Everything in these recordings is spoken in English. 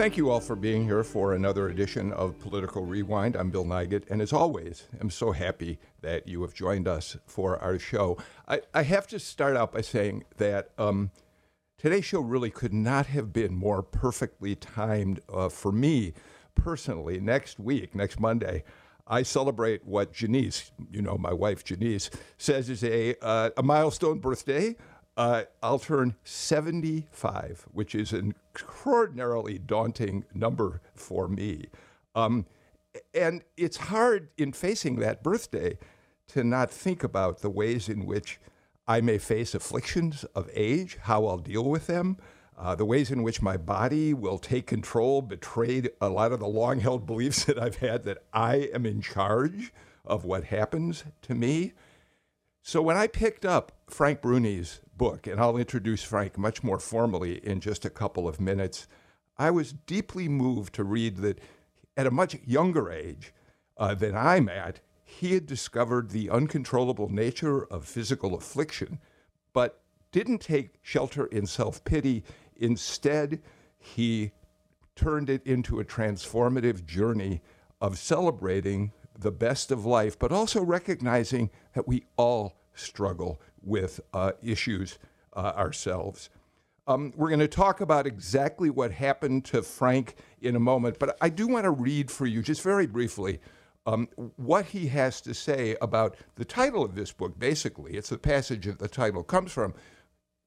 Thank you all for being here for another edition of Political Rewind. I'm Bill Nigut, and as always, I'm so happy that you have joined us for our show. I, I have to start out by saying that um, today's show really could not have been more perfectly timed uh, for me personally. Next week, next Monday, I celebrate what Janice, you know, my wife Janice, says is a, uh, a milestone birthday. Uh, I'll turn 75, which is an extraordinarily daunting number for me. Um, and it's hard in facing that birthday to not think about the ways in which I may face afflictions of age, how I'll deal with them, uh, the ways in which my body will take control, betrayed a lot of the long held beliefs that I've had that I am in charge of what happens to me. So when I picked up Frank Bruni's book, and I'll introduce Frank much more formally in just a couple of minutes, I was deeply moved to read that at a much younger age uh, than I'm at, he had discovered the uncontrollable nature of physical affliction, but didn't take shelter in self pity. Instead, he turned it into a transformative journey of celebrating the best of life, but also recognizing that we all struggle with uh, issues uh, ourselves. Um, we're going to talk about exactly what happened to Frank in a moment, but I do want to read for you, just very briefly, um, what he has to say about the title of this book. Basically, it's the passage that the title comes from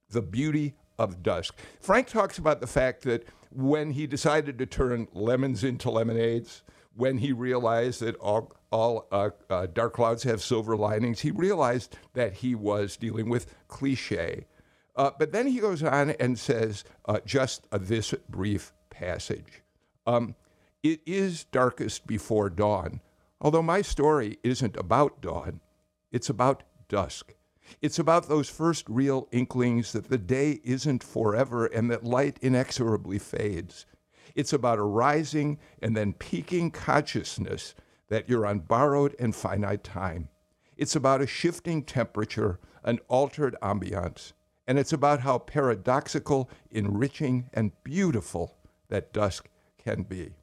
The Beauty of Dusk. Frank talks about the fact that when he decided to turn lemons into lemonades, when he realized that all, all uh, uh, dark clouds have silver linings, he realized that he was dealing with cliche. Uh, but then he goes on and says uh, just this brief passage. Um, it is darkest before dawn, although my story isn't about dawn, it's about dusk. It's about those first real inklings that the day isn't forever and that light inexorably fades. It's about a rising and then peaking consciousness that you're on borrowed and finite time. It's about a shifting temperature, an altered ambiance, and it's about how paradoxical, enriching, and beautiful that dusk can be.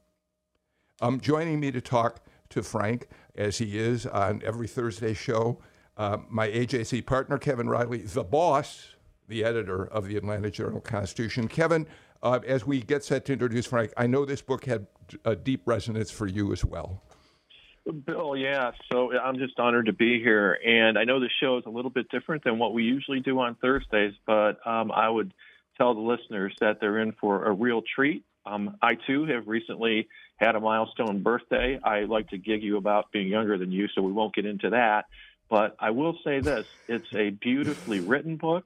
Um, joining me to talk to Frank, as he is on every Thursday show, uh, my AJC partner, Kevin Riley, the boss, the editor of the Atlanta Journal Constitution. Kevin, uh, as we get set to introduce Frank, I know this book had a deep resonance for you as well. Bill, yeah. So I'm just honored to be here. And I know the show is a little bit different than what we usually do on Thursdays, but um, I would tell the listeners that they're in for a real treat. Um, I too have recently had a milestone birthday. I like to gig you about being younger than you, so we won't get into that. But I will say this it's a beautifully written book,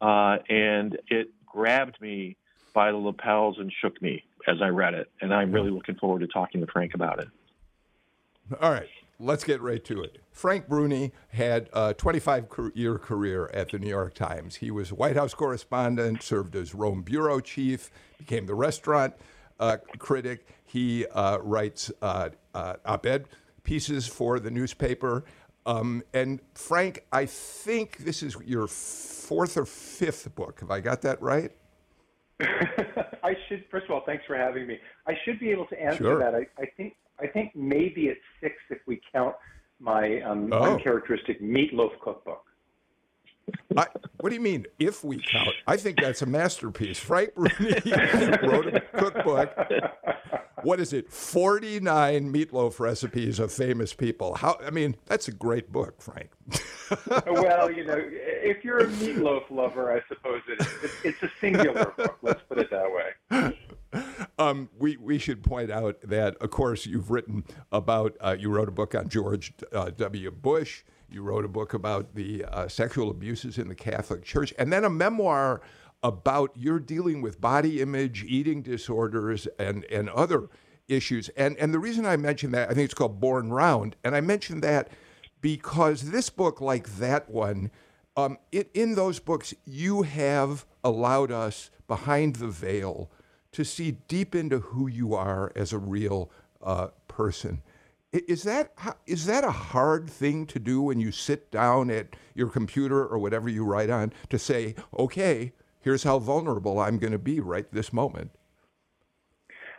uh, and it grabbed me by the lapels and shook me as I read it. And I'm really looking forward to talking to Frank about it. All right, let's get right to it. Frank Bruni had a 25 year career at the New York Times. He was White House correspondent, served as Rome bureau chief, became the restaurant uh, critic. He uh, writes uh, uh op ed pieces for the newspaper. Um, and Frank, I think this is your fourth or fifth book. Have I got that right? I should. First of all, thanks for having me. I should be able to answer sure. that. I, I, think. I think maybe it's six if we count my um, oh. uncharacteristic meatloaf cookbook. I, what do you mean, if we count? I think that's a masterpiece. Frank Bruni wrote a cookbook. What is it? 49 meatloaf recipes of famous people. How? I mean, that's a great book, Frank. well, you know, if you're a meatloaf lover, I suppose it is. It's a singular book. Let's put it that way. Um, we, we should point out that, of course, you've written about, uh, you wrote a book on George uh, W. Bush. You wrote a book about the uh, sexual abuses in the Catholic Church, and then a memoir about you're dealing with body image, eating disorders, and, and other issues. And, and the reason I mention that, I think it's called Born Round. And I mention that because this book, like that one, um, it, in those books, you have allowed us behind the veil to see deep into who you are as a real uh, person. Is that is that a hard thing to do when you sit down at your computer or whatever you write on to say, okay, here's how vulnerable I'm going to be right this moment?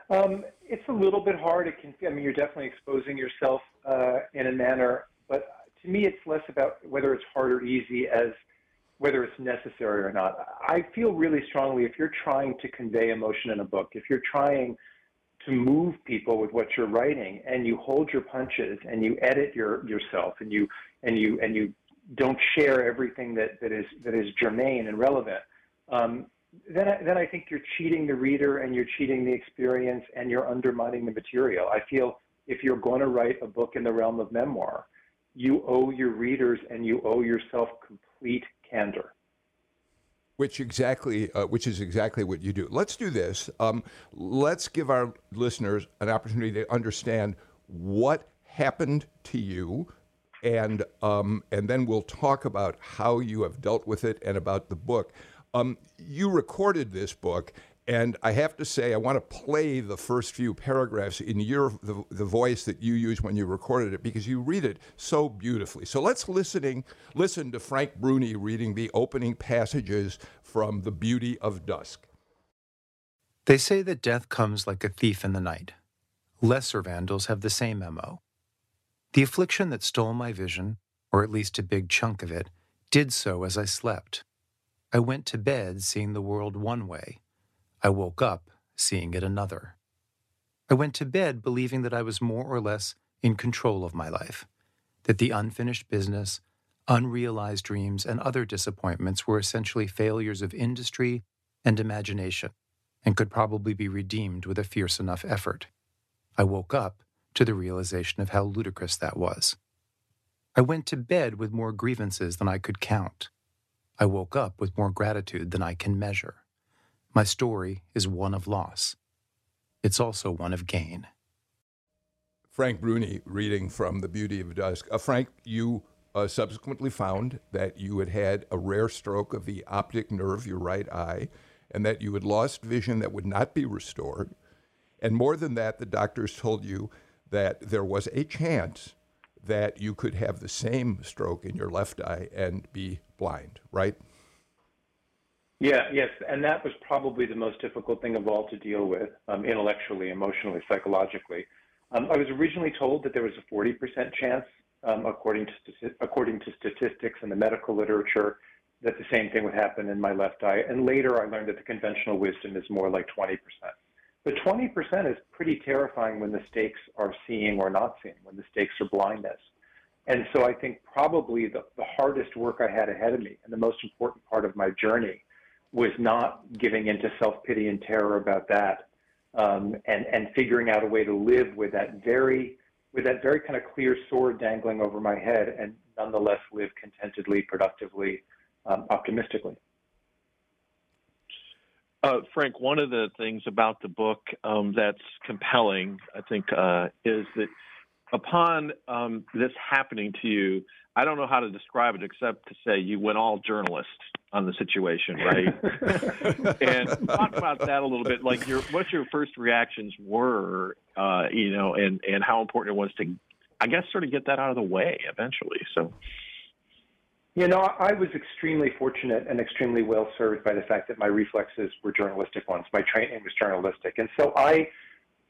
Um, it's a little bit hard. It can. I mean, you're definitely exposing yourself uh, in a manner, but to me, it's less about whether it's hard or easy as whether it's necessary or not. I feel really strongly if you're trying to convey emotion in a book, if you're trying to move people with what you're writing and you hold your punches and you edit your yourself and you and you and you don't share everything that, that is that is germane and relevant, um, then I, then I think you're cheating the reader and you're cheating the experience and you're undermining the material. I feel if you're going to write a book in the realm of memoir, you owe your readers and you owe yourself complete candor which exactly uh, which is exactly what you do. Let's do this. Um, let's give our listeners an opportunity to understand what happened to you, and um, and then we'll talk about how you have dealt with it and about the book. Um, you recorded this book, and I have to say, I want to play the first few paragraphs in your the, the voice that you used when you recorded it because you read it so beautifully. So let's listening listen to Frank Bruni reading the opening passages from The Beauty of Dusk. They say that death comes like a thief in the night. Lesser vandals have the same MO. The affliction that stole my vision, or at least a big chunk of it, did so as I slept. I went to bed seeing the world one way I woke up seeing it another. I went to bed believing that I was more or less in control of my life, that the unfinished business, unrealized dreams, and other disappointments were essentially failures of industry and imagination and could probably be redeemed with a fierce enough effort. I woke up to the realization of how ludicrous that was. I went to bed with more grievances than I could count. I woke up with more gratitude than I can measure. My story is one of loss. It's also one of gain. Frank Bruni reading from The Beauty of Dusk. Uh, Frank, you uh, subsequently found that you had had a rare stroke of the optic nerve, your right eye, and that you had lost vision that would not be restored. And more than that, the doctors told you that there was a chance that you could have the same stroke in your left eye and be blind, right? Yeah, yes, and that was probably the most difficult thing of all to deal with, um, intellectually, emotionally, psychologically. Um, I was originally told that there was a 40% chance, um, according to according to statistics in the medical literature, that the same thing would happen in my left eye. And later, I learned that the conventional wisdom is more like 20%. But 20% is pretty terrifying when the stakes are seeing or not seeing, when the stakes are blindness. And so I think probably the, the hardest work I had ahead of me and the most important part of my journey was not giving into self pity and terror about that, um, and and figuring out a way to live with that very with that very kind of clear sword dangling over my head, and nonetheless live contentedly, productively, um, optimistically. Uh, Frank, one of the things about the book um, that's compelling, I think, uh, is that upon um, this happening to you, I don't know how to describe it except to say you went all journalist on the situation, right? and talk about that a little bit. Like your what your first reactions were, uh, you know, and and how important it was to, I guess, sort of get that out of the way eventually. So. You know, I was extremely fortunate and extremely well served by the fact that my reflexes were journalistic ones. My training was journalistic. And so I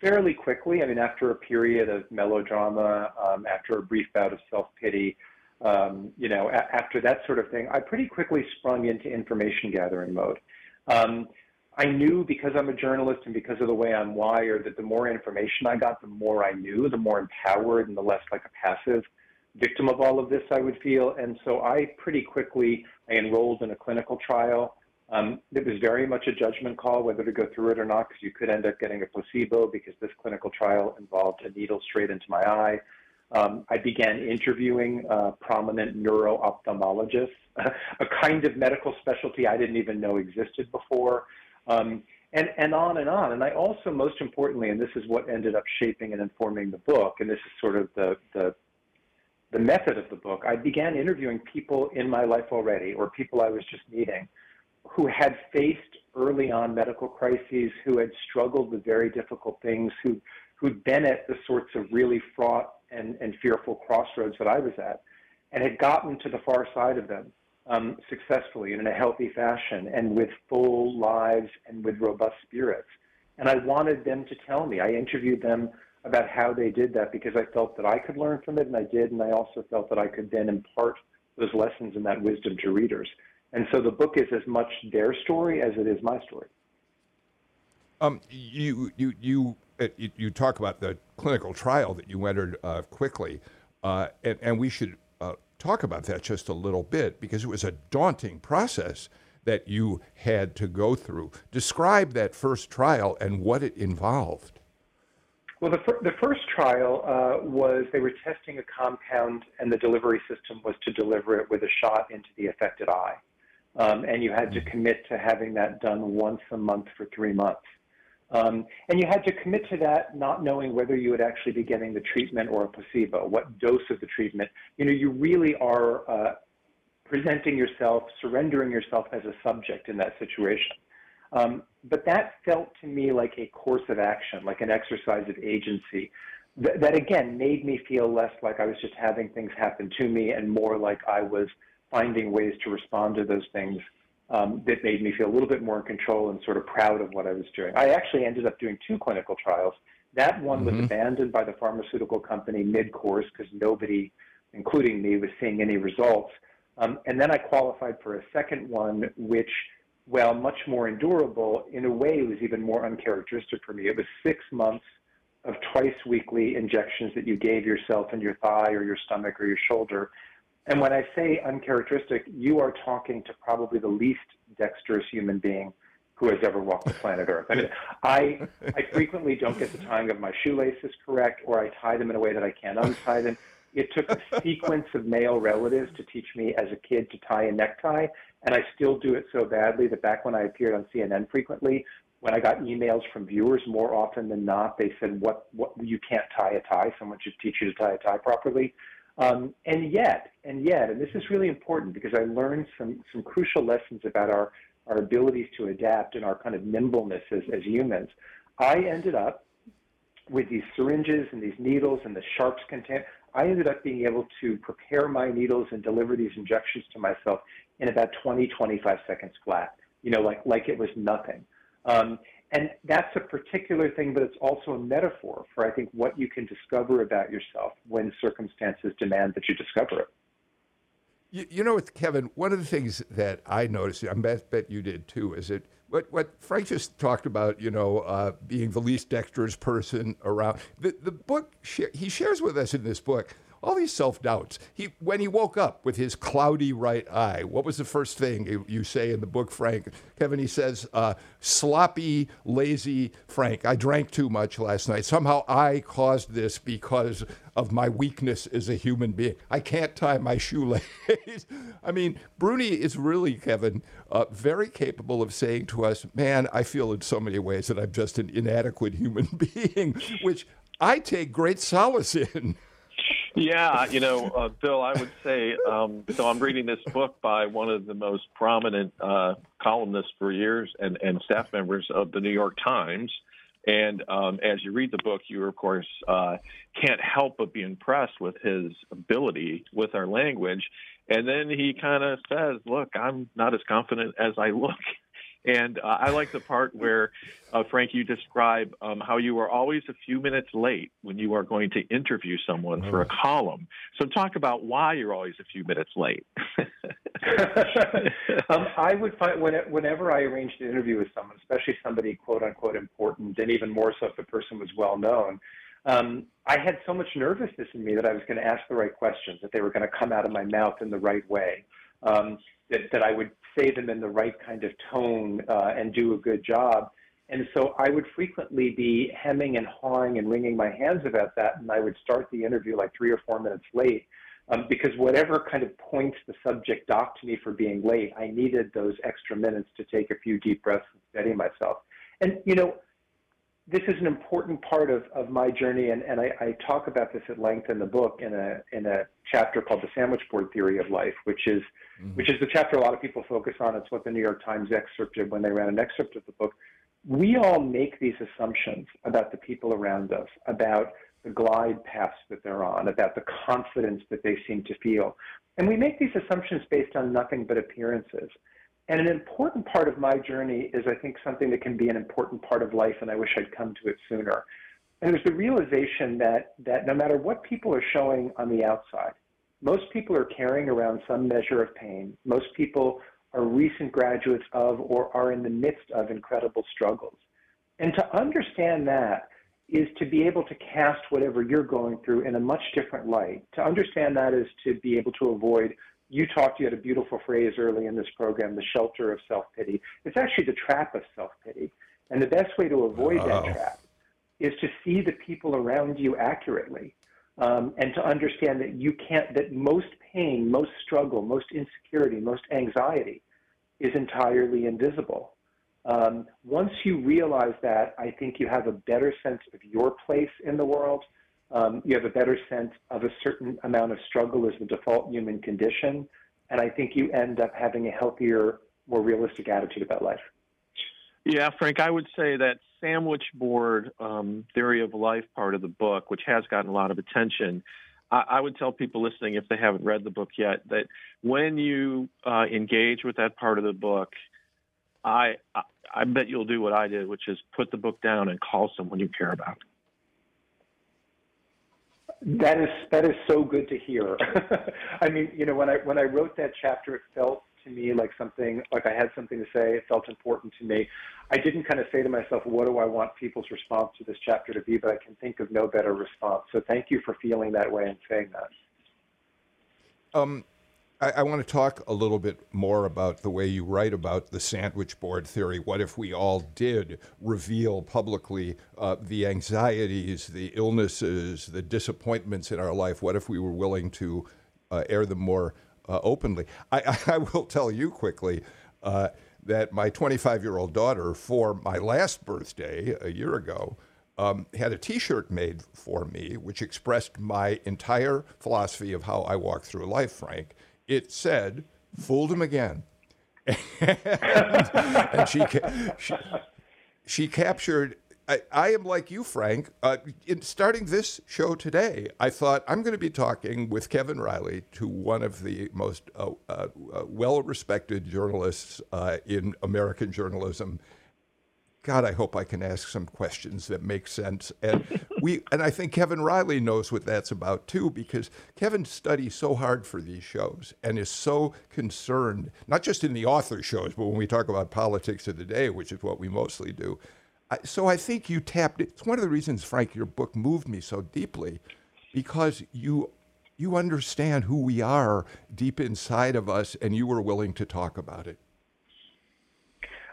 fairly quickly, I mean, after a period of melodrama, um, after a brief bout of self pity, um, you know, a- after that sort of thing, I pretty quickly sprung into information gathering mode. Um, I knew because I'm a journalist and because of the way I'm wired that the more information I got, the more I knew, the more empowered and the less like a passive victim of all of this I would feel. And so I pretty quickly I enrolled in a clinical trial. Um, it was very much a judgment call whether to go through it or not because you could end up getting a placebo because this clinical trial involved a needle straight into my eye. Um, I began interviewing uh, prominent neuro ophthalmologists, a kind of medical specialty I didn't even know existed before, um, and, and on and on. And I also, most importantly, and this is what ended up shaping and informing the book, and this is sort of the, the, the method of the book, I began interviewing people in my life already, or people I was just meeting, who had faced early on medical crises, who had struggled with very difficult things, who, who'd been at the sorts of really fraught and, and fearful crossroads that I was at, and had gotten to the far side of them um, successfully and in a healthy fashion and with full lives and with robust spirits. And I wanted them to tell me. I interviewed them about how they did that because I felt that I could learn from it, and I did, and I also felt that I could then impart those lessons and that wisdom to readers. And so the book is as much their story as it is my story. Um, you, you, you, uh, you, you, talk about the clinical trial that you entered uh, quickly, uh, and, and we should uh, talk about that just a little bit because it was a daunting process that you had to go through. Describe that first trial and what it involved. Well, the, fir- the first trial uh, was they were testing a compound, and the delivery system was to deliver it with a shot into the affected eye. Um, and you had to commit to having that done once a month for three months. Um, and you had to commit to that, not knowing whether you would actually be getting the treatment or a placebo, what dose of the treatment. You know, you really are uh, presenting yourself, surrendering yourself as a subject in that situation. Um, but that felt to me like a course of action, like an exercise of agency. Th- that again made me feel less like I was just having things happen to me and more like I was finding ways to respond to those things um, that made me feel a little bit more in control and sort of proud of what I was doing. I actually ended up doing two clinical trials. That one mm-hmm. was abandoned by the pharmaceutical company mid course because nobody, including me, was seeing any results. Um, and then I qualified for a second one, which, while much more endurable, in a way was even more uncharacteristic for me. It was six months of twice weekly injections that you gave yourself in your thigh or your stomach or your shoulder and when I say uncharacteristic, you are talking to probably the least dexterous human being who has ever walked the planet Earth. I mean, I, I frequently don't get the tying of my shoelaces correct, or I tie them in a way that I can't untie them. It took a sequence of male relatives to teach me as a kid to tie a necktie, and I still do it so badly that back when I appeared on CNN frequently, when I got emails from viewers more often than not, they said, "What? What? You can't tie a tie. Someone should teach you to tie a tie properly." Um, and yet, and yet, and this is really important because I learned some, some crucial lessons about our, our abilities to adapt and our kind of nimbleness as, as humans. I ended up with these syringes and these needles and the sharps content. I ended up being able to prepare my needles and deliver these injections to myself in about 20, 25 seconds flat, you know, like, like it was nothing. Um, and that's a particular thing, but it's also a metaphor for, I think, what you can discover about yourself when circumstances demand that you discover it. You, you know, Kevin, one of the things that I noticed, I bet, bet you did too, is that what, what Frank just talked about, you know, uh, being the least dexterous person around. The, the book, he shares with us in this book all these self doubts. He, when he woke up with his cloudy right eye, what was the first thing you, say in the book, Frank? Kevin, he says, uh, sloppy, lazy Frank. I drank too much last night. Somehow I caused this because of my weakness as a human being. I can't tie my shoelace. I mean, Bruni is really, Kevin, uh, very capable of saying to us, man, I feel in so many ways that I'm just an inadequate human being, which I take great solace in. Yeah, you know, uh, Bill, I would say um, so. I'm reading this book by one of the most prominent uh, columnists for years and, and staff members of the New York Times. And um, as you read the book, you, of course, uh, can't help but be impressed with his ability with our language. And then he kind of says, Look, I'm not as confident as I look. And uh, I like the part where, uh, Frank, you describe um, how you are always a few minutes late when you are going to interview someone for a mm. column. So talk about why you're always a few minutes late. um, I would find when, whenever I arranged an interview with someone, especially somebody quote unquote important, and even more so if the person was well known, um, I had so much nervousness in me that I was going to ask the right questions, that they were going to come out of my mouth in the right way, um, that, that I would say them in the right kind of tone uh, and do a good job. And so I would frequently be hemming and hawing and wringing my hands about that. And I would start the interview like three or four minutes late um, because whatever kind of points the subject docked me for being late, I needed those extra minutes to take a few deep breaths and steady myself. And, you know, this is an important part of, of my journey, and, and I, I talk about this at length in the book in a, in a chapter called The Sandwich Board Theory of Life, which is, mm-hmm. which is the chapter a lot of people focus on. It's what the New York Times excerpted when they ran an excerpt of the book. We all make these assumptions about the people around us, about the glide paths that they're on, about the confidence that they seem to feel. And we make these assumptions based on nothing but appearances. And an important part of my journey is, I think, something that can be an important part of life, and I wish I'd come to it sooner. And there's the realization that, that no matter what people are showing on the outside, most people are carrying around some measure of pain. Most people are recent graduates of or are in the midst of incredible struggles. And to understand that is to be able to cast whatever you're going through in a much different light. To understand that is to be able to avoid you talked, you had a beautiful phrase early in this program, the shelter of self pity. It's actually the trap of self pity. And the best way to avoid oh. that trap is to see the people around you accurately um, and to understand that you can't, that most pain, most struggle, most insecurity, most anxiety is entirely invisible. Um, once you realize that, I think you have a better sense of your place in the world um, you have a better sense of a certain amount of struggle as the default human condition. And I think you end up having a healthier, more realistic attitude about life. Yeah, Frank, I would say that sandwich board um, theory of life part of the book, which has gotten a lot of attention, I, I, would tell people listening, if they haven't read the book yet, that when you uh, engage with that part of the book, I, I I bet you'll do what I did, which is put the book down and call someone you care about. That is that is so good to hear. I mean, you know, when I when I wrote that chapter, it felt to me like something like I had something to say. It felt important to me. I didn't kind of say to myself, "What do I want people's response to this chapter to be?" But I can think of no better response. So thank you for feeling that way and saying that. Um, I, I want to talk a little bit more about the way you write about the sandwich board theory. What if we all did reveal publicly uh, the anxieties, the illnesses, the disappointments in our life? What if we were willing to uh, air them more uh, openly? I, I, will tell you quickly uh, that my 25 year old daughter, for my last birthday a year ago, um, had a T-shirt made for me, which expressed my entire philosophy of how I walk through life, Frank it said, fooled him again. and, and she, she, she captured I, I, am like you, Frank. Uh, in starting this show today, I thought I'm going to be talking with Kevin Riley, to one of the most uh, uh, uh well-respected journalists uh, in American journalism, God, I hope I can ask some questions that make sense. And we and I think Kevin Riley knows what that's about too, because Kevin studies so hard for these shows and is so concerned, not just in the author shows, but when we talk about politics of the day, which is what we mostly do. So I think you tapped. it. It's one of the reasons, Frank, your book moved me so deeply, because you you understand who we are deep inside of us, and you were willing to talk about it.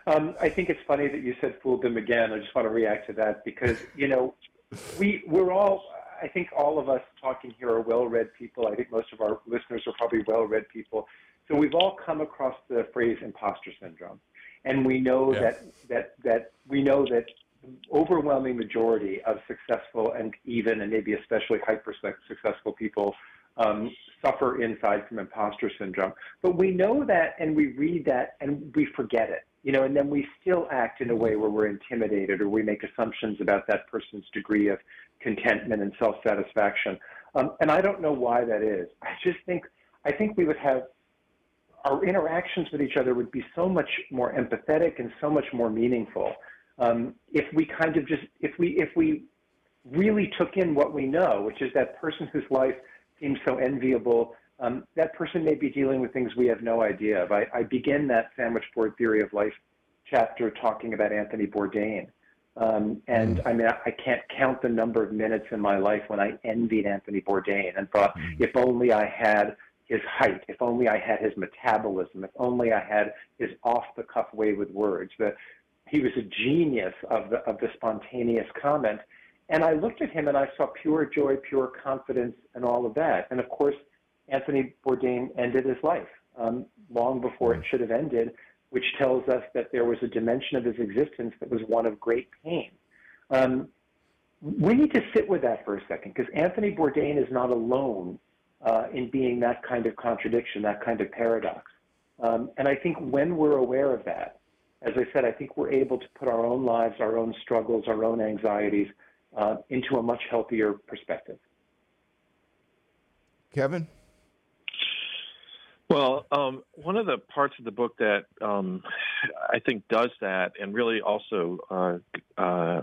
Um, I think it's funny that you said fooled them again. I just want to react to that because, you know, we, we're all, I think all of us talking here are well read people. I think most of our listeners are probably well read people. So we've all come across the phrase imposter syndrome. And we know yeah. that, that, that we know that overwhelming majority of successful and even and maybe especially hyper successful people um, suffer inside from imposter syndrome. But we know that and we read that and we forget it you know, and then we still act in a way where we're intimidated or we make assumptions about that person's degree of contentment and self-satisfaction. Um, and I don't know why that is. I just think I think we would have our interactions with each other would be so much more empathetic and so much more meaningful um, if we kind of just if we if we really took in what we know, which is that person whose life seems so enviable um, that person may be dealing with things we have no idea of. I, I begin that sandwich board theory of life chapter talking about Anthony Bourdain. Um, and mm. I mean, I can't count the number of minutes in my life when I envied Anthony Bourdain and thought, mm. if only I had his height, if only I had his metabolism, if only I had his off the cuff way with words. The, he was a genius of the of the spontaneous comment. And I looked at him and I saw pure joy, pure confidence, and all of that. And of course, Anthony Bourdain ended his life um, long before it should have ended, which tells us that there was a dimension of his existence that was one of great pain. Um, we need to sit with that for a second because Anthony Bourdain is not alone uh, in being that kind of contradiction, that kind of paradox. Um, and I think when we're aware of that, as I said, I think we're able to put our own lives, our own struggles, our own anxieties uh, into a much healthier perspective. Kevin? Well, um, one of the parts of the book that um, I think does that and really also uh, uh,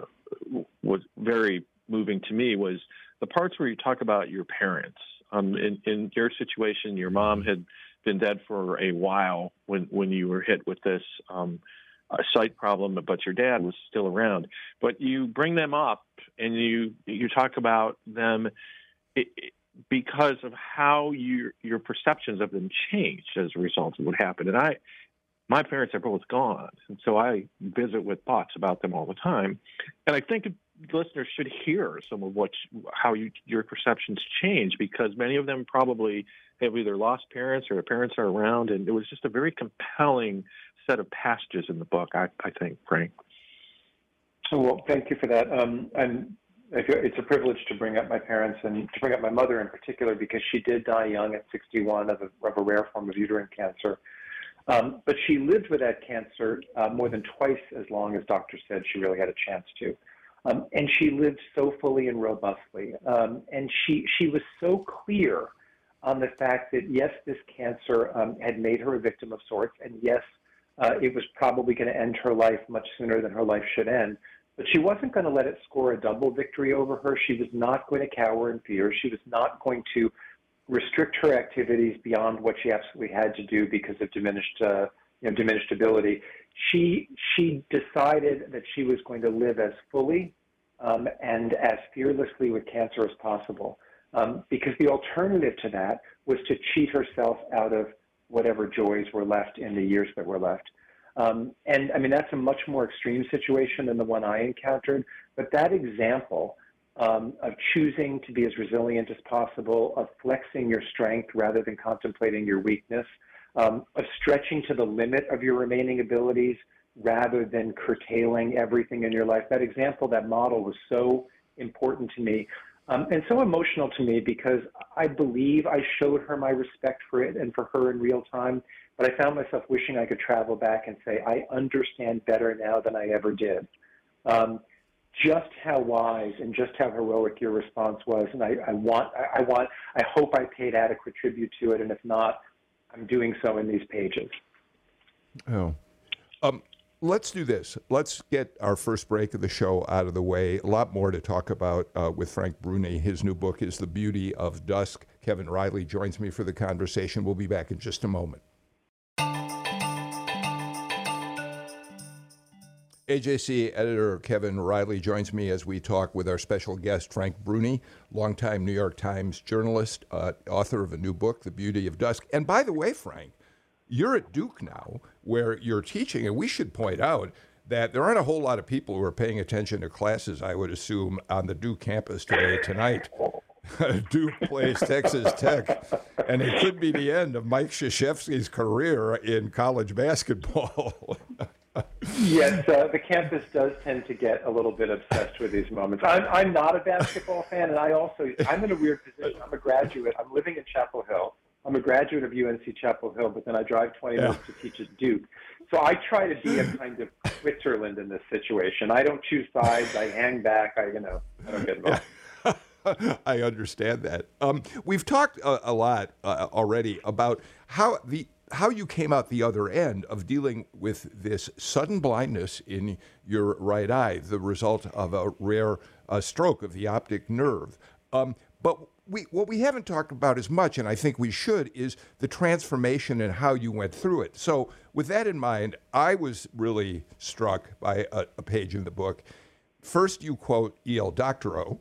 was very moving to me was the parts where you talk about your parents. Um, in, in your situation, your mom had been dead for a while when, when you were hit with this um, a sight problem, but your dad was still around. But you bring them up and you you talk about them because of how your your perceptions of them changed as a result of what happened. And I, my parents are both gone, and so I visit with thoughts about them all the time. And I think listeners should hear some of what how you, your perceptions change because many of them probably have either lost parents or their parents are around, and it was just a very compelling set of passages in the book. I, I think, Frank. Oh, well, thank you for that. Um, and it's a privilege to bring up my parents and to bring up my mother in particular because she did die young at 61 of a, of a rare form of uterine cancer. Um, but she lived with that cancer uh, more than twice as long as doctors said she really had a chance to. Um, and she lived so fully and robustly. Um, and she, she was so clear on the fact that, yes, this cancer um, had made her a victim of sorts, and yes, uh, it was probably going to end her life much sooner than her life should end. But she wasn't going to let it score a double victory over her. She was not going to cower in fear. She was not going to restrict her activities beyond what she absolutely had to do because of diminished, uh, you know, diminished ability she she decided that she was going to live as fully um, and as fearlessly with cancer as possible. Um, because the alternative to that was to cheat herself out of whatever joys were left in the years that were left. Um, and I mean, that's a much more extreme situation than the one I encountered. But that example um, of choosing to be as resilient as possible, of flexing your strength rather than contemplating your weakness, um, of stretching to the limit of your remaining abilities rather than curtailing everything in your life. That example, that model was so important to me um, and so emotional to me because I believe I showed her my respect for it and for her in real time. But I found myself wishing I could travel back and say, I understand better now than I ever did. Um, just how wise and just how heroic your response was, and I, I want, I, I want, I hope I paid adequate tribute to it, and if not, I'm doing so in these pages. Oh. Um, let's do this. Let's get our first break of the show out of the way. A lot more to talk about uh, with Frank Bruni. His new book is The Beauty of Dusk. Kevin Riley joins me for the conversation. We'll be back in just a moment. AJC editor Kevin Riley joins me as we talk with our special guest, Frank Bruni, longtime New York Times journalist, uh, author of a new book, The Beauty of Dusk. And by the way, Frank, you're at Duke now, where you're teaching, and we should point out that there aren't a whole lot of people who are paying attention to classes, I would assume, on the Duke campus today, tonight. Duke plays Texas Tech, and it could be the end of Mike Krzyzewski's career in college basketball. yes, uh, the campus does tend to get a little bit obsessed with these moments. I'm, I'm not a basketball fan, and I also I'm in a weird position. I'm a graduate. I'm living in Chapel Hill. I'm a graduate of UNC Chapel Hill, but then I drive 20 minutes to teach at Duke. So I try to be a kind of Switzerland in this situation. I don't choose sides. I hang back. I, you know, I don't get involved. I understand that. Um, we've talked a, a lot uh, already about how the how you came out the other end of dealing with this sudden blindness in your right eye, the result of a rare uh, stroke of the optic nerve. Um, but we, what we haven't talked about as much, and I think we should, is the transformation and how you went through it. So, with that in mind, I was really struck by a, a page in the book. First, you quote E.L. Doctorow,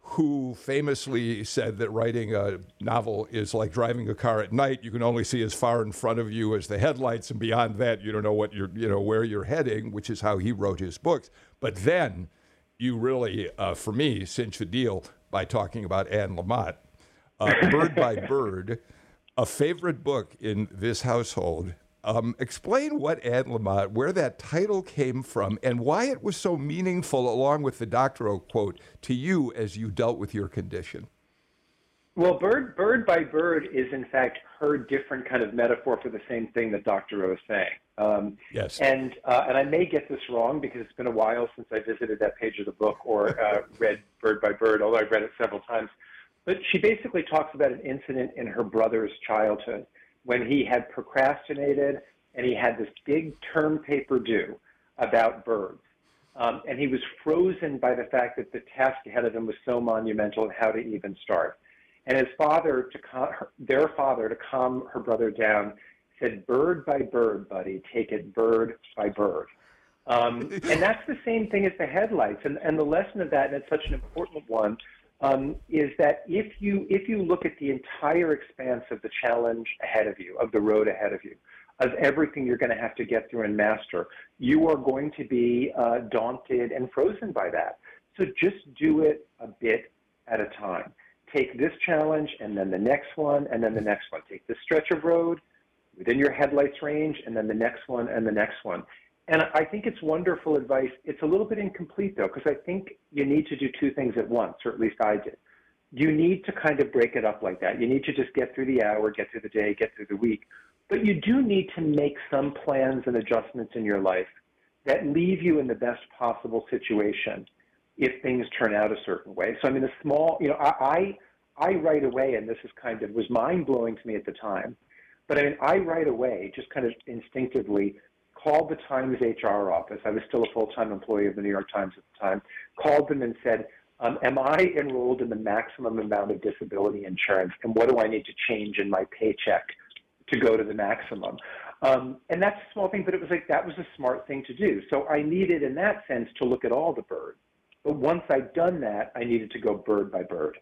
who famously said that writing a novel is like driving a car at night. You can only see as far in front of you as the headlights, and beyond that, you don't know what you're, you know, where you're heading, which is how he wrote his books. But then you really, uh, for me, cinch the deal by talking about Anne Lamott. Uh, Bird by Bird, a favorite book in this household. Um, explain what Anne Lamott, where that title came from, and why it was so meaningful, along with the Doctorow quote, to you as you dealt with your condition. Well, bird, bird by bird is in fact her different kind of metaphor for the same thing that Doctorow is saying. Um, yes. And uh, and I may get this wrong because it's been a while since I visited that page of the book or uh, read Bird by Bird, although I've read it several times. But she basically talks about an incident in her brother's childhood when he had procrastinated and he had this big term paper due about birds. Um, and he was frozen by the fact that the task ahead of him was so monumental and how to even start. And his father, to calm, their father, to calm her brother down, said, "Bird by bird, buddy, take it bird by bird." Um, and that's the same thing as the headlights. And, and the lesson of that, and it's such an important one, um, is that if you if you look at the entire expanse of the challenge ahead of you, of the road ahead of you, of everything you're going to have to get through and master, you are going to be uh, daunted and frozen by that. So just do it a bit at a time. Take this challenge and then the next one and then the next one. Take this stretch of road within your headlights range and then the next one and the next one. And I think it's wonderful advice. It's a little bit incomplete though, because I think you need to do two things at once, or at least I did. You need to kind of break it up like that. You need to just get through the hour, get through the day, get through the week. But you do need to make some plans and adjustments in your life that leave you in the best possible situation if things turn out a certain way. So I mean, a small, you know, I I, I right away, and this is kind of was mind blowing to me at the time, but I mean, I right away just kind of instinctively called the Times HR office. I was still a full time employee of the New York Times at the time. Called them and said, um, "Am I enrolled in the maximum amount of disability insurance, and what do I need to change in my paycheck?" to go to the maximum. Um, and that's a small thing, but it was like that was a smart thing to do. So I needed, in that sense, to look at all the birds. But once I'd done that, I needed to go bird by bird.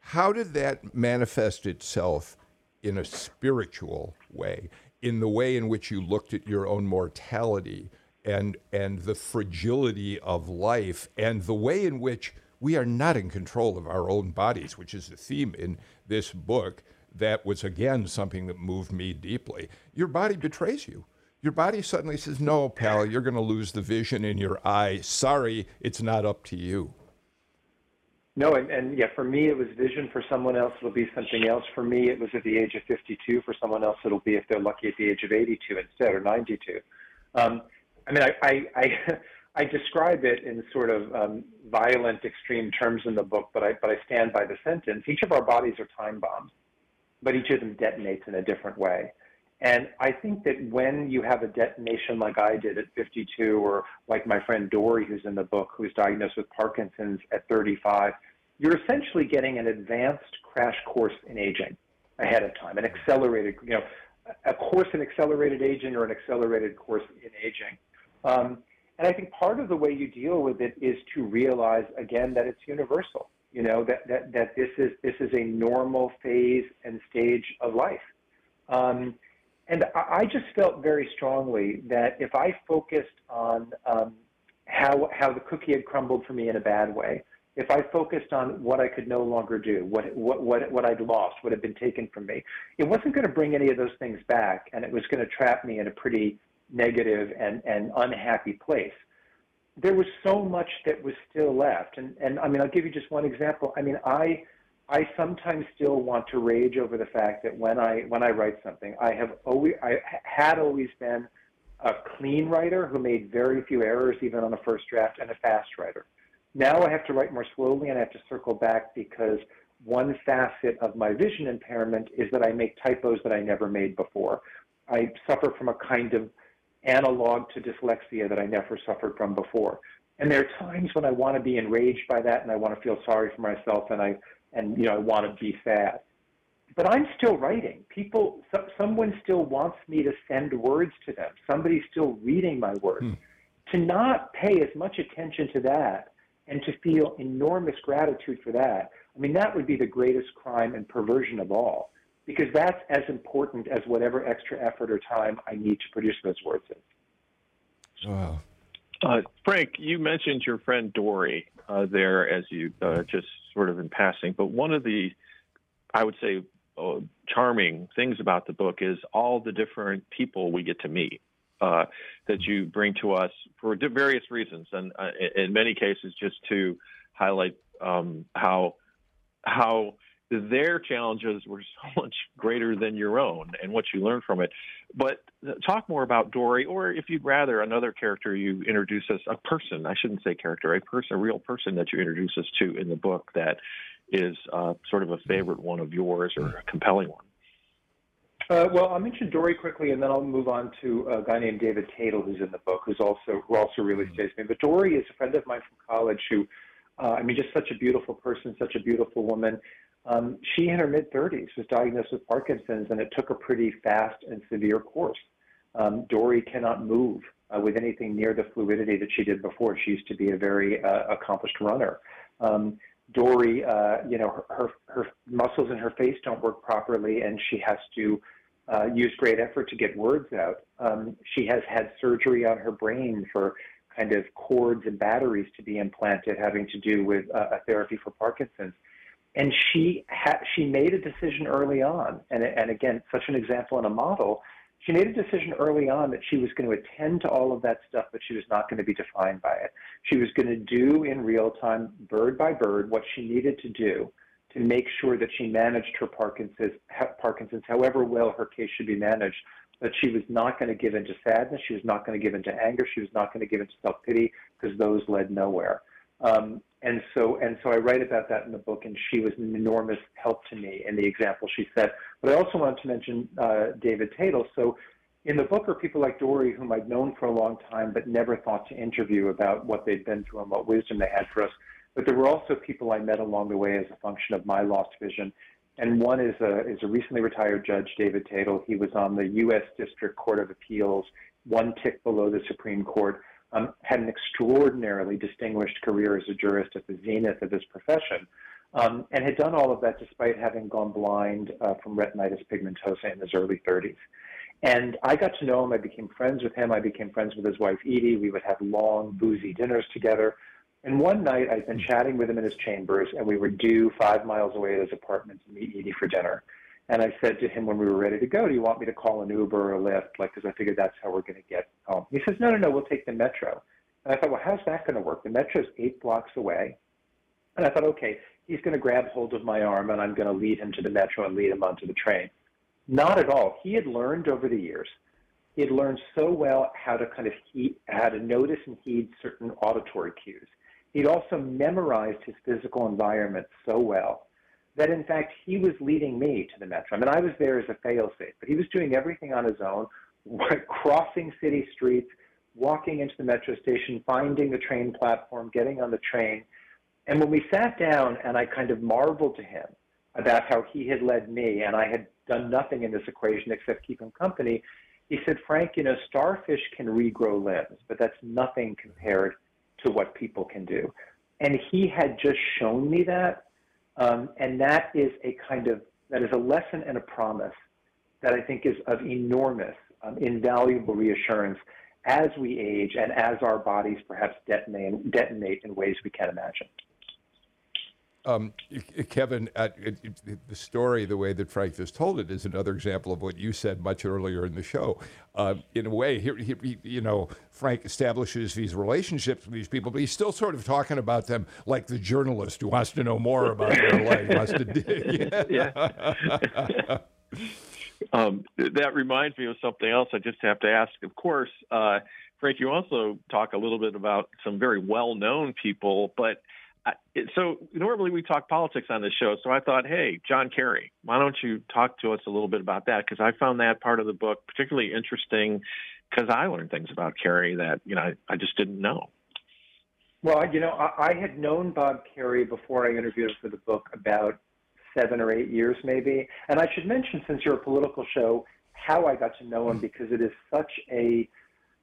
How did that manifest itself in a spiritual way, in the way in which you looked at your own mortality and and the fragility of life, and the way in which we are not in control of our own bodies, which is the theme in this book? that was again something that moved me deeply. Your body betrays you. Your body suddenly says, No, pal, you're going to lose the vision in your eye. Sorry, it's not up to you. No, and, and yeah, for me, it was vision. For someone else, it'll be something else. For me, it was at the age of 52. For someone else, it'll be if they're lucky at the age of 82 instead or 92. Um, I mean, I, I, I, I, describe it in sort of um, violent, extreme terms in the book, but I, but I stand by the sentence. Each of our bodies are time bombs but each of them detonates in a different way. And I think that when you have a detonation like I did at 52, or like my friend Dory, who's in the book, who's diagnosed with Parkinson's at 35, you're essentially getting an advanced crash course in aging ahead of time, an accelerated, you know, a course in accelerated aging or an accelerated course in aging. Um, and I think part of the way you deal with it is to realize, again, that it's universal you know that, that, that this is this is a normal phase and stage of life um, and I, just felt very strongly that if I focused on um, how how the cookie had crumbled for me in a bad way, if I focused on what I could no longer do, what what what what I'd lost, what had been taken from me, it wasn't going to bring any of those things back, and it was going to trap me in a pretty negative and and unhappy place there was so much that was still left. And, and I mean, I'll give you just one example. I mean, I, I sometimes still want to rage over the fact that when I, when I write something, I have always, I had always been a clean writer who made very few errors, even on a first draft, and a fast writer. Now I have to write more slowly and I have to circle back because one facet of my vision impairment is that I make typos that I never made before. I suffer from a kind of analog to dyslexia that I never suffered from before. And there are times when I want to be enraged by that and I want to feel sorry for myself and I and you know I want to be sad. But I'm still writing. People so, someone still wants me to send words to them. Somebody's still reading my words. Hmm. To not pay as much attention to that and to feel enormous gratitude for that, I mean, that would be the greatest crime and perversion of all, because that's as important as whatever extra effort or time I need to produce those words in. Wow. Uh, Frank, you mentioned your friend Dory uh, there as you uh, just sort of in passing, but one of the, I would say, uh, charming things about the book is all the different people we get to meet uh, that you bring to us for various reasons, and uh, in many cases just to highlight um, how how their challenges were so much greater than your own and what you learned from it. But talk more about Dory, or if you'd rather, another character you introduce us, a person, I shouldn't say character, a person, a real person that you introduce us to in the book that is uh, sort of a favorite one of yours or a compelling one. Uh, well, I'll mention Dory quickly, and then I'll move on to a guy named David Tatel, who's in the book, who's also who also really stays me. But Dory is a friend of mine from college who, uh, I mean, just such a beautiful person, such a beautiful woman. Um, she, in her mid 30s, was diagnosed with Parkinson's, and it took a pretty fast and severe course. Um, Dory cannot move uh, with anything near the fluidity that she did before. She used to be a very uh, accomplished runner. Um, Dory, uh, you know, her, her muscles in her face don't work properly, and she has to uh, use great effort to get words out. Um, she has had surgery on her brain for kind of cords and batteries to be implanted, having to do with uh, a therapy for Parkinson's. And she ha- she made a decision early on, and, and again, such an example and a model. She made a decision early on that she was going to attend to all of that stuff, but she was not going to be defined by it. She was going to do in real time, bird by bird, what she needed to do to make sure that she managed her Parkinson's, Parkinson's however well her case should be managed. But she was not going to give in to sadness. She was not going to give in to anger. She was not going to give in to self pity because those led nowhere. Um, and so, and so I write about that in the book, and she was an enormous help to me in the example she set. But I also wanted to mention uh, David Tatel. So, in the book are people like Dory, whom I'd known for a long time, but never thought to interview about what they'd been through and what wisdom they had for us. But there were also people I met along the way as a function of my lost vision. And one is a, is a recently retired judge, David Tatel. He was on the U.S. District Court of Appeals, one tick below the Supreme Court, um, had an extraordinarily distinguished career as a jurist at the zenith of his profession, um, and had done all of that despite having gone blind uh, from retinitis pigmentosa in his early 30s. And I got to know him. I became friends with him. I became friends with his wife, Edie. We would have long, boozy dinners together. And one night I'd been chatting with him in his chambers, and we were due five miles away at his apartment to meet Edie for dinner. And I said to him when we were ready to go, "Do you want me to call an Uber or a Lyft?" Like, because I figured that's how we're going to get home. He says, "No, no, no. We'll take the metro." And I thought, "Well, how's that going to work? The metro's eight blocks away." And I thought, "Okay, he's going to grab hold of my arm, and I'm going to lead him to the metro and lead him onto the train." Not at all. He had learned over the years. He had learned so well how to kind of heed, how to notice and heed certain auditory cues He'd also memorized his physical environment so well that, in fact, he was leading me to the metro. I mean, I was there as a failsafe, but he was doing everything on his own, crossing city streets, walking into the metro station, finding the train platform, getting on the train. And when we sat down and I kind of marveled to him about how he had led me and I had done nothing in this equation except keep him company, he said, Frank, you know, starfish can regrow limbs, but that's nothing compared to what people can do. And he had just shown me that. Um, and that is a kind of, that is a lesson and a promise that I think is of enormous, um, invaluable reassurance as we age and as our bodies perhaps detonate, detonate in ways we can't imagine. Um, Kevin, uh, the story, the way that Frank just told it, is another example of what you said much earlier in the show. Uh, in a way, he, he, you know, Frank establishes these relationships with these people, but he's still sort of talking about them like the journalist who wants to know more about their life, wants to dig. yeah. um, that reminds me of something else. I just have to ask. Of course, uh, Frank, you also talk a little bit about some very well-known people, but so normally we talk politics on this show. So I thought, hey, John Kerry, why don't you talk to us a little bit about that? Because I found that part of the book particularly interesting because I learned things about Kerry that you know I, I just didn't know. Well, you know, I, I had known Bob Kerrey before I interviewed him for the book about seven or eight years, maybe. And I should mention, since you're a political show, how I got to know him because it is such a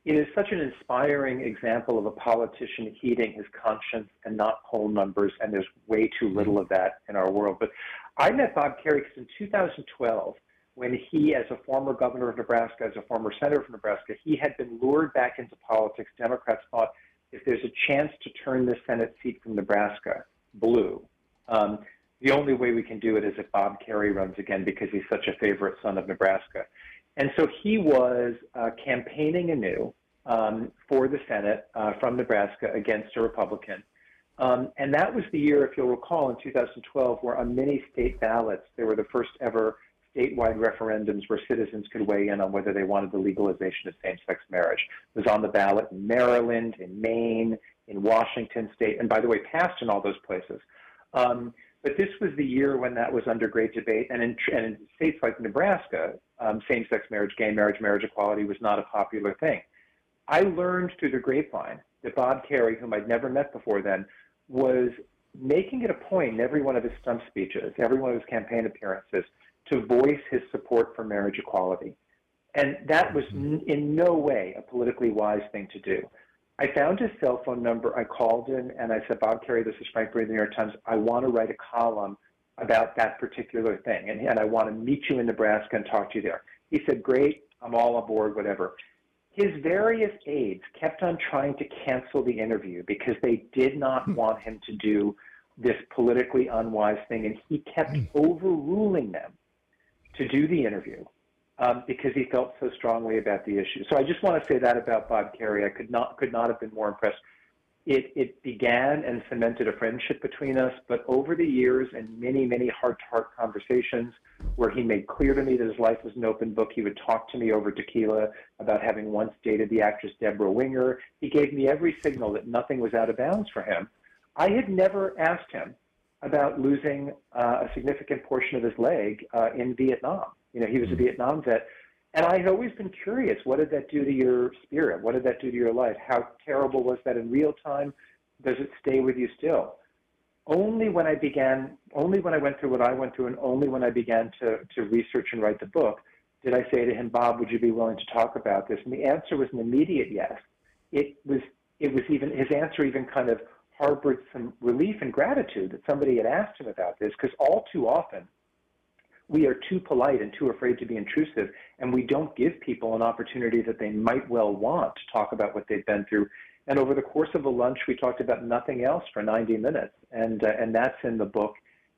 it is such an inspiring example of a politician heeding his conscience and not poll numbers, and there's way too little of that in our world. But I met Bob Kerrey because in 2012 when he, as a former governor of Nebraska, as a former senator from Nebraska, he had been lured back into politics. Democrats thought if there's a chance to turn the Senate seat from Nebraska blue, um, the only way we can do it is if Bob Kerrey runs again because he's such a favorite son of Nebraska. And so he was uh, campaigning anew um, for the Senate uh, from Nebraska against a Republican. Um, and that was the year, if you'll recall, in 2012, where on many state ballots, there were the first ever statewide referendums where citizens could weigh in on whether they wanted the legalization of same-sex marriage. It was on the ballot in Maryland, in Maine, in Washington State, and by the way, passed in all those places. Um, but this was the year when that was under great debate, and in, and in states like Nebraska, um, same-sex marriage, gay marriage, marriage equality was not a popular thing. I learned through the grapevine that Bob Kerrey, whom I'd never met before then, was making it a point in every one of his stump speeches, every one of his campaign appearances, to voice his support for marriage equality. And that was n- in no way a politically wise thing to do. I found his cell phone number. I called him and I said, Bob Kerrey, this is Frank Bruni, the New York Times. I want to write a column about that particular thing. And, and I want to meet you in Nebraska and talk to you there. He said, Great, I'm all aboard, whatever. His various aides kept on trying to cancel the interview because they did not hmm. want him to do this politically unwise thing. And he kept hmm. overruling them to do the interview um, because he felt so strongly about the issue. So I just want to say that about Bob Kerrey. I could not could not have been more impressed. It, it began and cemented a friendship between us, but over the years and many, many heart-to-heart conversations where he made clear to me that his life was an open book, he would talk to me over tequila about having once dated the actress Debra Winger. He gave me every signal that nothing was out of bounds for him. I had never asked him about losing uh, a significant portion of his leg uh, in Vietnam. You know, he was a hmm. Vietnam vet. And I had always been curious, what did that do to your spirit? What did that do to your life? How terrible was that in real time? Does it stay with you still? Only when I began, only when I went through what I went through, and only when I began to, to research and write the book, did I say to him, Bob, would you be willing to talk about this? And the answer was an immediate yes. It was, it was even, his answer even kind of harbored some relief and gratitude that somebody had asked him about this, because all too often, we are too polite and too afraid to be intrusive, and we don't give people an opportunity that they might well want to talk about what they've been through. And over the course of a lunch, we talked about nothing else for 90 minutes, and uh, and that's in the book.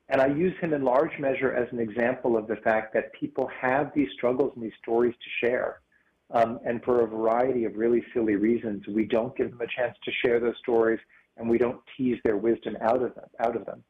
And I use him in large measure as an example of the fact that people have these struggles and these stories to share. Um, and for a variety of really silly reasons, we don't give them a chance to share those stories, and we don't tease their wisdom out of them. Out of them.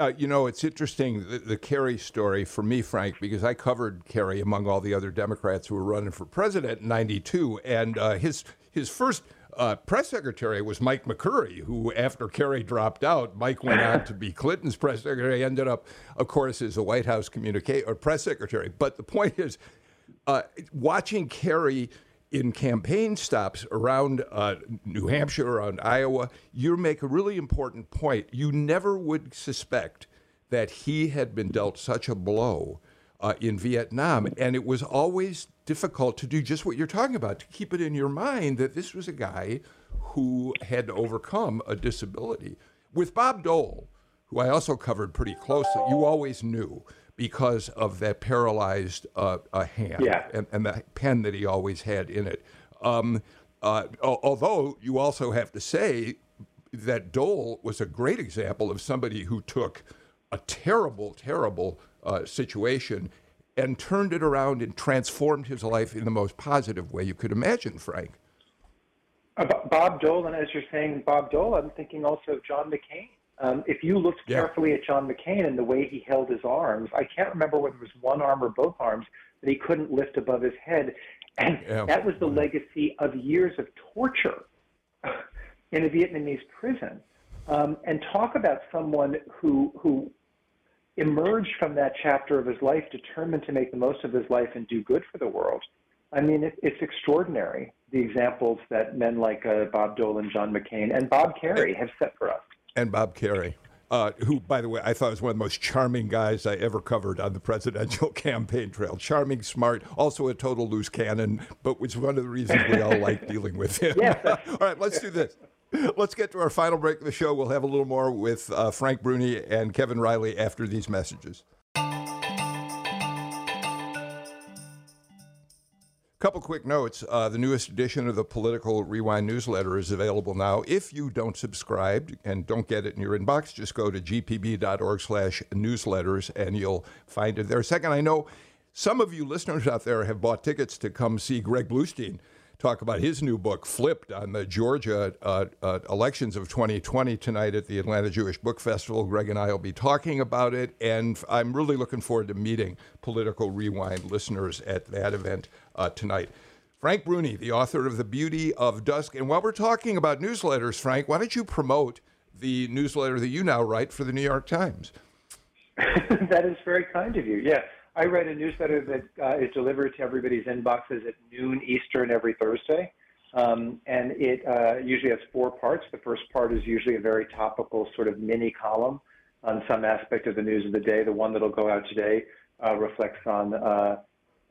Uh, you know, it's interesting the, the Kerrey story for me, Frank, because I covered Kerrey among all the other Democrats who were running for president in '92, and uh, his his first uh, press secretary was Mike McCurry, who, after Kerrey dropped out, Mike went on to be Clinton's press secretary. Ended up, of course, as a White House communicate or press secretary. But the point is, uh, watching Kerrey in campaign stops around uh, New Hampshire, around Iowa, you make a really important point. You never would suspect that he had been dealt such a blow uh, in Vietnam. And it was always difficult to do just what you're talking about, to keep it in your mind that this was a guy who had overcome a disability. With Bob Dole, who I also covered pretty closely, you always knew because of that paralyzed uh, hand yeah. and, and, the pen that he always had in it. Um, uh, although you also have to say that Dole was a great example of somebody who took a terrible, terrible uh, situation and turned it around and transformed his life in the most positive way you could imagine, Frank. Uh, Bob Dole, and as you're saying, Bob Dole, I'm thinking also of John McCain um, if you looked yeah. carefully at John McCain and the way he held his arms, I can't remember whether it was one arm or both arms that he couldn't lift above his head. And yeah. that was the legacy of years of torture in a Vietnamese prison. Um, and talk about someone who, who emerged from that chapter of his life determined to make the most of his life and do good for the world. I mean, it, it's extraordinary the examples that men like uh, Bob Dole and John McCain and Bob Kerrey have set for us and Bob Kerrey. uh, who, by the way, I thought was one of the most charming guys I ever covered on the presidential campaign trail. Charming, smart, also a total loose cannon, but which one of the reasons we all like dealing with him. Yes. all right, let's do this. Let's get to our final break of the show. We'll have a little more with uh, Frank Bruni and Kevin Riley after these messages. Couple quick notes. Uh, the newest edition of the Political Rewind newsletter is available now. If you don't subscribe and don't get it in your inbox, just go to gpb.org slash newsletters and you'll find it there. Second, I know some of you listeners out there have bought tickets to come see Greg Bluestein talk about his new book, Flipped, on the Georgia uh, uh, elections of 2020 tonight at the Atlanta Jewish Book Festival. Greg and I will be talking about it, and I'm really looking forward to meeting Political Rewind listeners at that event uh, tonight. Frank Bruni, the author of The Beauty of Dusk. And while we're talking about newsletters, Frank, why don't you promote the newsletter that you now write for the New York Times? that is very kind of you. Yeah. I write a newsletter that uh, is delivered to everybody's inboxes at noon Eastern every Thursday. Um, and it uh, usually has four parts. The first part is usually a very topical sort of mini column on some aspect of the news of the day. The one that'll go out today uh, reflects on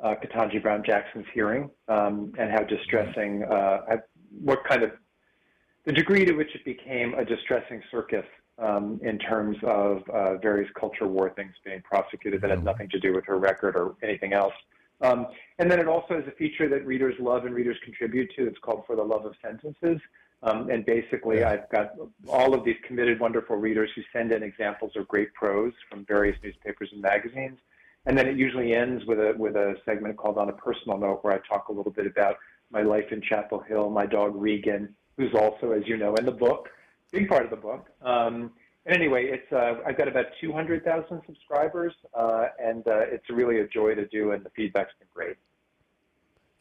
uh, Ketanji Brown Jackson's hearing um, and how distressing, uh, what kind of, the degree to which it became a distressing circus um, in terms of uh, various culture war things being prosecuted that had mm-hmm. nothing to do with her record or anything else. Um, and then it also has a feature that readers love and readers contribute to. It's called For the Love of Sentences. Um, and basically, yeah. I've got all of these committed, wonderful readers who send in examples of great prose from various newspapers and magazines. And then it usually ends with a with a segment called On a Personal Note, where I talk a little bit about my life in Chapel Hill, my dog Regan, who's also, as you know, in the book, big part of the book. Um, and anyway, it's uh, I've got about 200,000 subscribers, uh, and uh, it's really a joy to do, and the feedback's been great.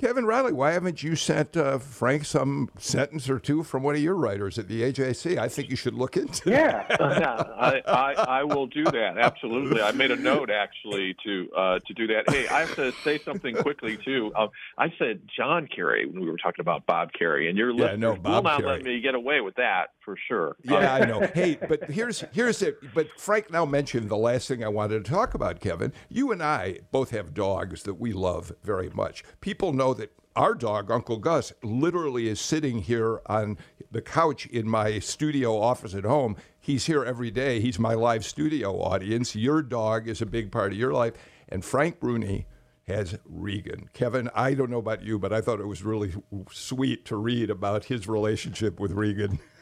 Kevin Riley, why haven't you sent uh, Frank some sentence or two from one of your writers at the AJC? I think you should look into. Yeah, yeah, I, I, I, will do that. Absolutely, I made a note actually to uh, to do that. Hey, I have to say something quickly too. Um, I said John Kerry when we were talking about Bob Kerrey, and your yeah, listeners no, will not Kerry. let me get away with that for sure. Yeah, uh, I know. Hey, but here's here's it. But Frank now mentioned the last thing I wanted to talk about, Kevin. You and I both have dogs that we love very much. People know know that our dog, Uncle Gus, literally is sitting here on the couch in my studio office at home. He's here every day. He's my live studio audience. Your dog is a big part of your life. And Frank Bruni has Regan. Kevin, I don't know about you, but I thought it was really sweet to read about his relationship with Regan.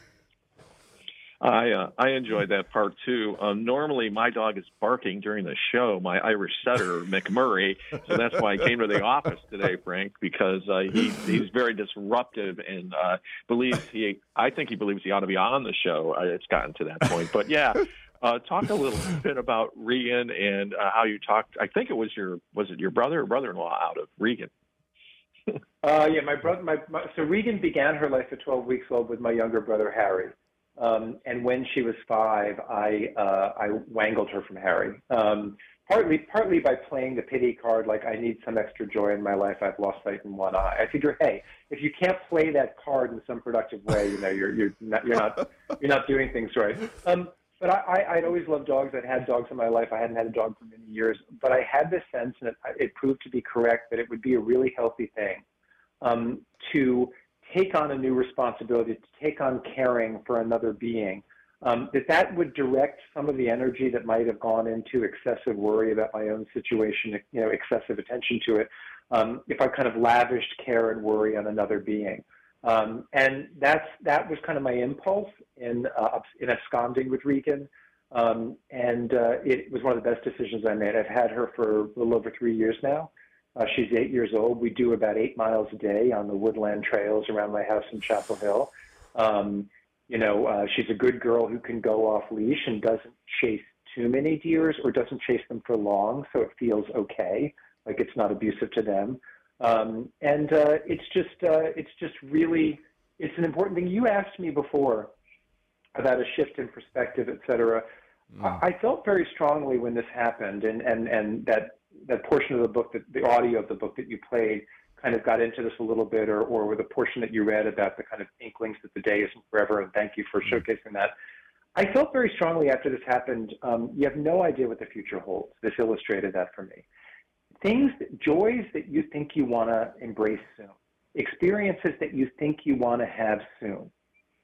I uh, I enjoyed that part too. Um, normally, my dog is barking during the show. My Irish setter McMurray, so that's why I came to the office today, Frank, because uh, he he's very disruptive and uh, believes he. I think he believes he ought to be on the show. It's gotten to that point, but yeah. Uh, talk a little bit about Regan and uh, how you talked. I think it was your was it your brother or brother-in-law out of Regan. uh, yeah, my brother. My, my so Regan began her life at 12 weeks old with my younger brother Harry. Um, and when she was five, I uh, I wangled her from Harry. Um, partly partly by playing the pity card, like I need some extra joy in my life. I've lost sight in one eye. I figure, hey, if you can't play that card in some productive way, you know, you're you're not you're not you're not doing things right. Um, but I, I, I'd always loved dogs. I'd had dogs in my life. I hadn't had a dog for many years, but I had this sense, and it, it proved to be correct, that it would be a really healthy thing um, to take on a new responsibility, to take on caring for another being, um, that that would direct some of the energy that might have gone into excessive worry about my own situation, you know, excessive attention to it, um, if I kind of lavished care and worry on another being. Um, and that's that was kind of my impulse in uh, in absconding with Regan. Um, and uh, it was one of the best decisions I made. I've had her for a little over three years now. Uh, she's eight years old. We do about eight miles a day on the woodland trails around my house in Chapel Hill. Um, you know, uh, she's a good girl who can go off leash and doesn't chase too many deers or doesn't chase them for long, so it feels okay, like it's not abusive to them. Um, and uh, it's just, uh, it's just really, it's an important thing. You asked me before about a shift in perspective, et cetera. Mm. I, I felt very strongly when this happened, and and and that that portion of the book, that the audio of the book that you played, kind of got into this a little bit, or or the portion that you read about the kind of inklings that the day isn't forever, and thank you for showcasing that. I felt very strongly after this happened. Um, you have no idea what the future holds. This illustrated that for me. Things, joys that you think you want to embrace soon, experiences that you think you want to have soon.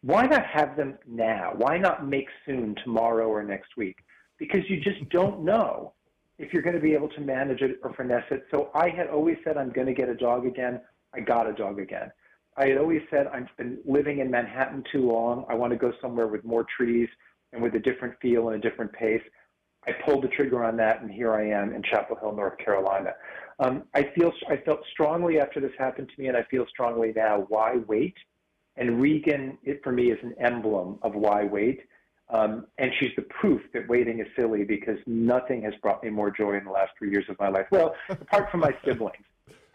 Why not have them now? Why not make soon tomorrow or next week? Because you just don't know if you're going to be able to manage it or finesse it. So I had always said I'm going to get a dog again. I got a dog again. I had always said I've been living in Manhattan too long. I want to go somewhere with more trees and with a different feel and a different pace. I pulled the trigger on that, and here I am in Chapel Hill, North Carolina. Um, I feel I felt strongly after this happened to me, and I feel strongly now. Why wait? And Regan, it for me is an emblem of why wait. Um, and she's the proof that waiting is silly because nothing has brought me more joy in the last three years of my life. Well, apart from my siblings.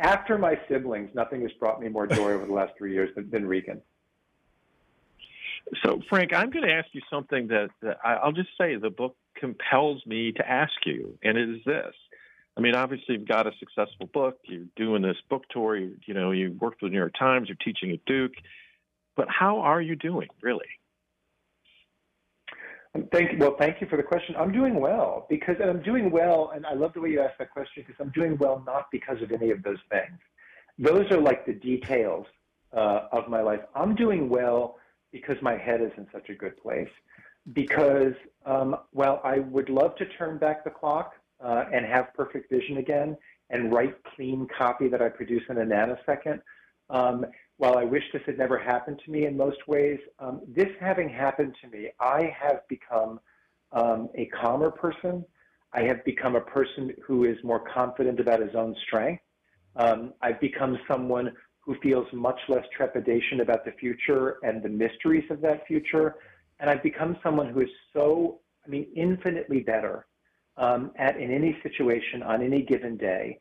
After my siblings, nothing has brought me more joy over the last three years than, than Regan. So, Frank, I'm going to ask you something that, that I'll just say the book compels me to ask you, and it is this. I mean, obviously, you've got a successful book. You're doing this book tour. You, you know, you worked for the New York Times. You're teaching at Duke. But how are you doing, really? Thank well, thank you for the question. I'm doing well because I'm doing well, and I love the way you asked that question because I'm doing well not because of any of those things. Those are like the details uh, of my life. I'm doing well because my head is in such a good place. Because um, well, I would love to turn back the clock uh, and have perfect vision again and write clean copy that I produce in a nanosecond. Um, while I wish this had never happened to me in most ways, um, this having happened to me, I have become um, a calmer person. I have become a person who is more confident about his own strength. Um, I've become someone who feels much less trepidation about the future and the mysteries of that future. And I've become someone who is so, I mean, infinitely better um, at in any situation on any given day,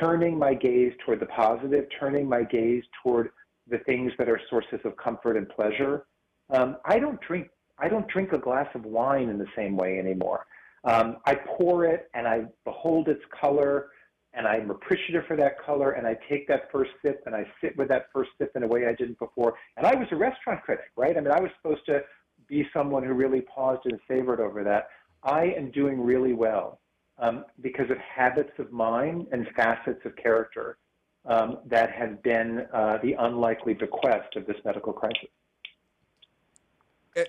turning my gaze toward the positive, turning my gaze toward the things that are sources of comfort and pleasure. Um, I don't drink. I don't drink a glass of wine in the same way anymore. Um, I pour it and I behold its color, and I'm appreciative for that color, and I take that first sip and I sit with that first sip in a way I didn't before. And I was a restaurant critic, right? I mean, I was supposed to be someone who really paused and savored over that. I am doing really well um, because of habits of mind and facets of character um, that has been uh, the unlikely bequest of this medical crisis.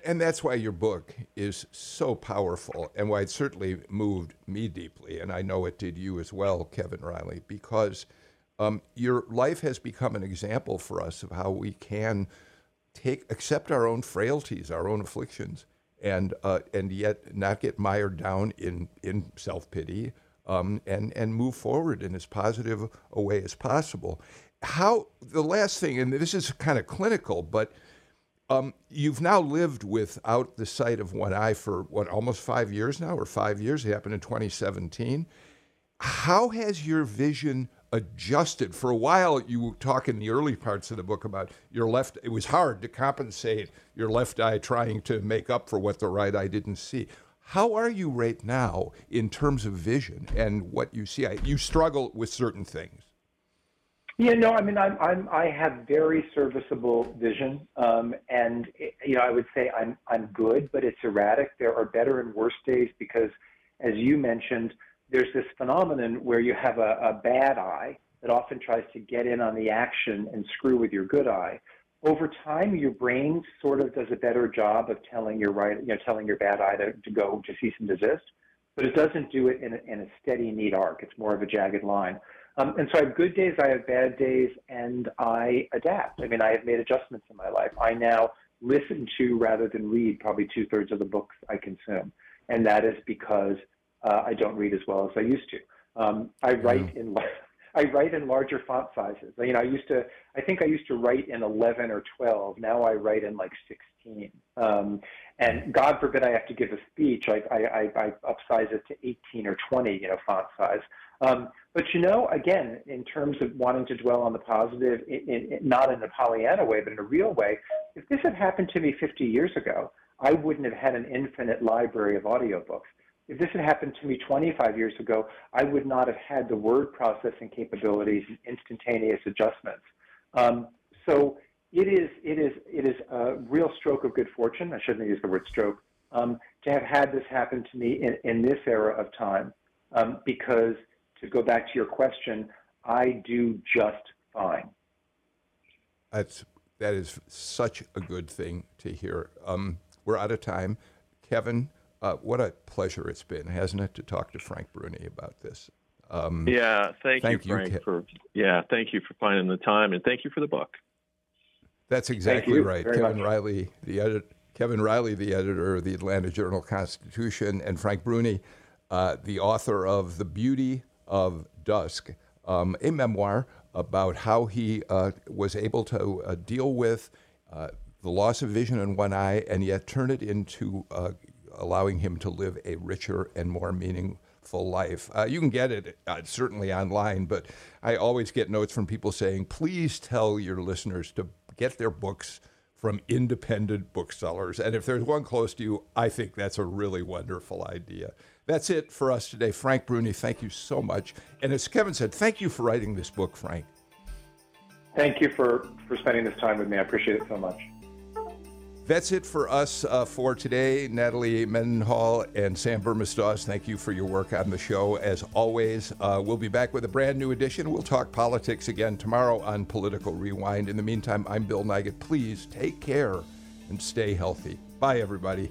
And that's why your book is so powerful and why it certainly moved me deeply. And I know it did you as well, Kevin Riley, because um, your life has become an example for us of how we can take accept our own frailties, our own afflictions, and uh, and yet not get mired down in in self pity, um, and and move forward in as positive a way as possible. How the last thing, and this is kind of clinical, but um, you've now lived without the sight of one eye for what almost five years now, or five years. It happened in 2017. How has your vision adjusted? For a while, you talk in the early parts of the book about your left. It was hard to compensate your left eye, trying to make up for what the right eye didn't see. How are you right now in terms of vision and what you see? You struggle with certain things. Yeah, no, I mean, I'm, I'm I have very serviceable vision, um, and you know, I would say I'm I'm good, but it's erratic. There are better and worse days because, as you mentioned, there's this phenomenon where you have a, a bad eye that often tries to get in on the action and screw with your good eye over time, your brain sort of does a better job of telling your right, you know, telling your bad eye to, to go to cease and desist, but it doesn't do it in a, in a steady, neat arc. It's more of a jagged line. Um, and so I have good days, I have bad days, and I adapt. I mean, I have made adjustments in my life. I now listen to rather than read probably two thirds of the books I consume, and that is because uh, I don't read as well as I used to. Um, I write in I write in larger font sizes. You know, I used to, I think I used to write in 11 or 12. Now I write in like 16. Um, and God forbid I have to give a speech, I, I, I, I upsize it to 18 or 20, you know, font size. Um, but you know, again, in terms of wanting to dwell on the positive, in, in, not in a Pollyanna way, but in a real way, if this had happened to me 50 years ago, I wouldn't have had an infinite library of audiobooks. If this had happened to me 25 years ago, I would not have had the word processing capabilities and instantaneous adjustments. Um, so it is, it is, it is a real stroke of good fortune. I shouldn't use the word stroke. um, to have had this happen to me in, in this era of time um, because, to go back to your question, I do just fine. That's that is such a good thing to hear. Um, we're out of time, Kevin. Uh, what a pleasure it's been, hasn't it, to talk to Frank Bruni about this? Um, yeah, thank, thank you, Frank, you, for yeah, thank you for finding the time, and thank you for the book. That's exactly right, Kevin much. Riley, the editor. Kevin Riley, the editor of the Atlanta Journal Constitution, and Frank Bruni, uh, the author of The Beauty of Dusk, um, a memoir about how he uh, was able to uh, deal with uh, the loss of vision in one eye and yet turn it into uh, allowing him to live a richer and more meaningful life. Uh, you can get it certainly online, but I always get notes from people saying, please tell your listeners to get their books from independent booksellers. And if there's one close to you, I think that's a really wonderful idea. That's it for us today. Frank Bruni, thank you so much. And as Kevin said, thank you for writing this book, Frank. Thank you for, for spending this time with me. I appreciate it so much. That's it for us uh, for today. Natalie Mendenhall and Sam Bermas-Dawes, thank you for your work on the show. As always, uh, we'll be back with a brand new edition. We'll talk politics again tomorrow on Political Rewind. In the meantime, I'm Bill Nigut. Please take care and stay healthy. Bye, everybody.